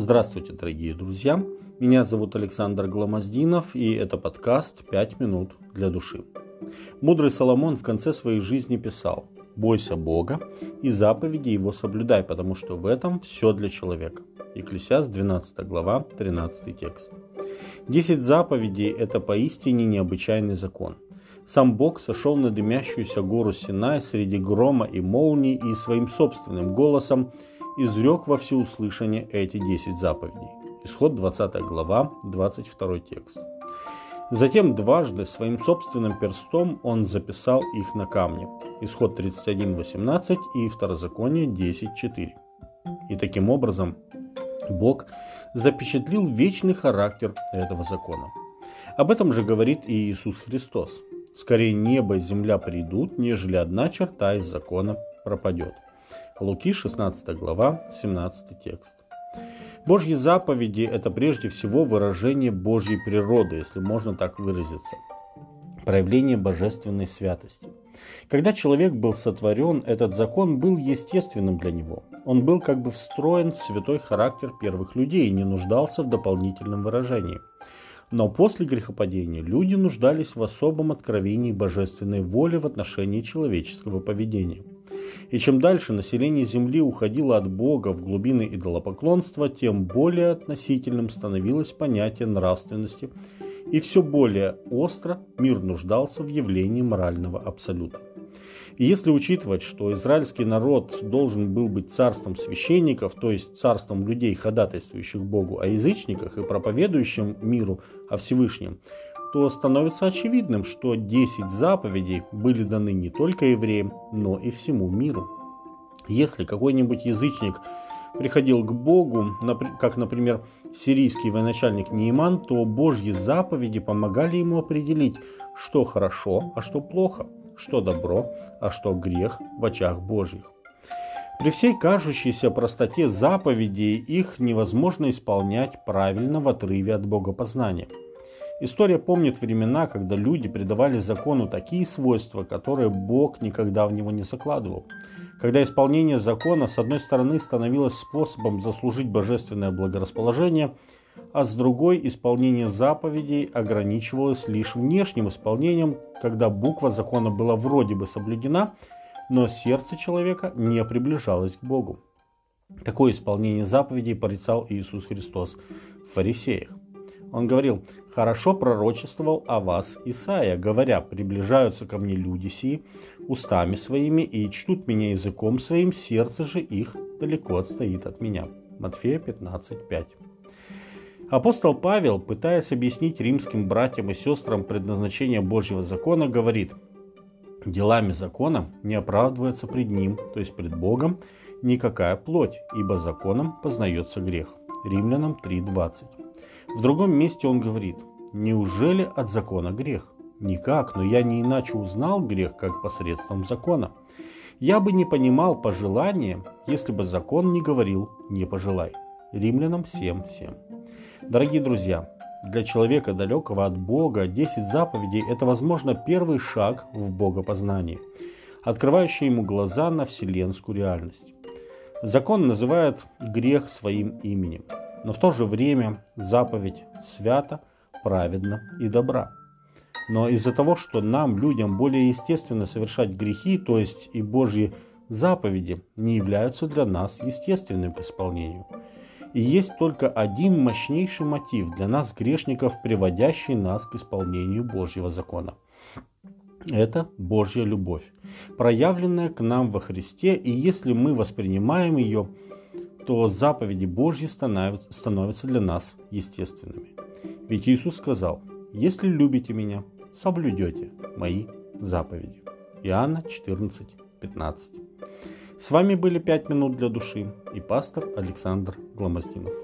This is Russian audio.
Здравствуйте, дорогие друзья! Меня зовут Александр Гламоздинов, и это подкаст «Пять минут для души». Мудрый Соломон в конце своей жизни писал «Бойся Бога и заповеди Его соблюдай, потому что в этом все для человека». Екклесиаст 12 глава, 13 текст. Десять заповедей – это поистине необычайный закон. Сам Бог сошел на дымящуюся гору Синай среди грома и молний и своим собственным голосом – изрек во всеуслышание эти десять заповедей. Исход 20 глава, 22 текст. Затем дважды своим собственным перстом он записал их на камне. Исход 31.18 и Второзаконие 10.4. И таким образом Бог запечатлил вечный характер этого закона. Об этом же говорит и Иисус Христос. Скорее небо и земля придут, нежели одна черта из закона пропадет. Луки 16 глава, 17 текст. Божьи заповеди – это прежде всего выражение Божьей природы, если можно так выразиться. Проявление божественной святости. Когда человек был сотворен, этот закон был естественным для него. Он был как бы встроен в святой характер первых людей и не нуждался в дополнительном выражении. Но после грехопадения люди нуждались в особом откровении божественной воли в отношении человеческого поведения – и чем дальше население Земли уходило от Бога в глубины идолопоклонства, тем более относительным становилось понятие нравственности, и все более остро мир нуждался в явлении морального абсолюта. И если учитывать, что израильский народ должен был быть царством священников, то есть царством людей, ходатайствующих Богу о язычниках и проповедующим миру о Всевышнем, то становится очевидным, что 10 заповедей были даны не только евреям, но и всему миру. Если какой-нибудь язычник приходил к Богу, как, например, сирийский военачальник Нейман, то Божьи заповеди помогали ему определить, что хорошо, а что плохо, что добро, а что грех в очах Божьих. При всей кажущейся простоте заповедей их невозможно исполнять правильно в отрыве от богопознания – История помнит времена, когда люди придавали закону такие свойства, которые Бог никогда в него не закладывал. Когда исполнение закона, с одной стороны, становилось способом заслужить божественное благорасположение, а с другой исполнение заповедей ограничивалось лишь внешним исполнением, когда буква закона была вроде бы соблюдена, но сердце человека не приближалось к Богу. Такое исполнение заповедей порицал Иисус Христос в фарисеях. Он говорил, «Хорошо пророчествовал о вас Исаия, говоря, приближаются ко мне люди сии устами своими и чтут меня языком своим, сердце же их далеко отстоит от меня». Матфея 15:5. Апостол Павел, пытаясь объяснить римским братьям и сестрам предназначение Божьего закона, говорит, «Делами закона не оправдывается пред ним, то есть пред Богом, никакая плоть, ибо законом познается грех». Римлянам 3.20. В другом месте он говорит, неужели от закона грех? Никак, но я не иначе узнал грех, как посредством закона. Я бы не понимал пожелания, если бы закон не говорил «не пожелай». Римлянам 7.7. Дорогие друзья, для человека, далекого от Бога, 10 заповедей – это, возможно, первый шаг в богопознании, открывающий ему глаза на вселенскую реальность. Закон называет грех своим именем – но в то же время заповедь свята, праведна и добра. Но из-за того, что нам, людям, более естественно совершать грехи, то есть и Божьи заповеди, не являются для нас естественным к исполнению. И есть только один мощнейший мотив для нас, грешников, приводящий нас к исполнению Божьего закона. Это Божья любовь, проявленная к нам во Христе, и если мы воспринимаем ее – то заповеди Божьи становятся для нас естественными. Ведь Иисус сказал, если любите меня, соблюдете мои заповеди. Иоанна 14, 15. С вами были «Пять минут для души» и пастор Александр Гломоздинов.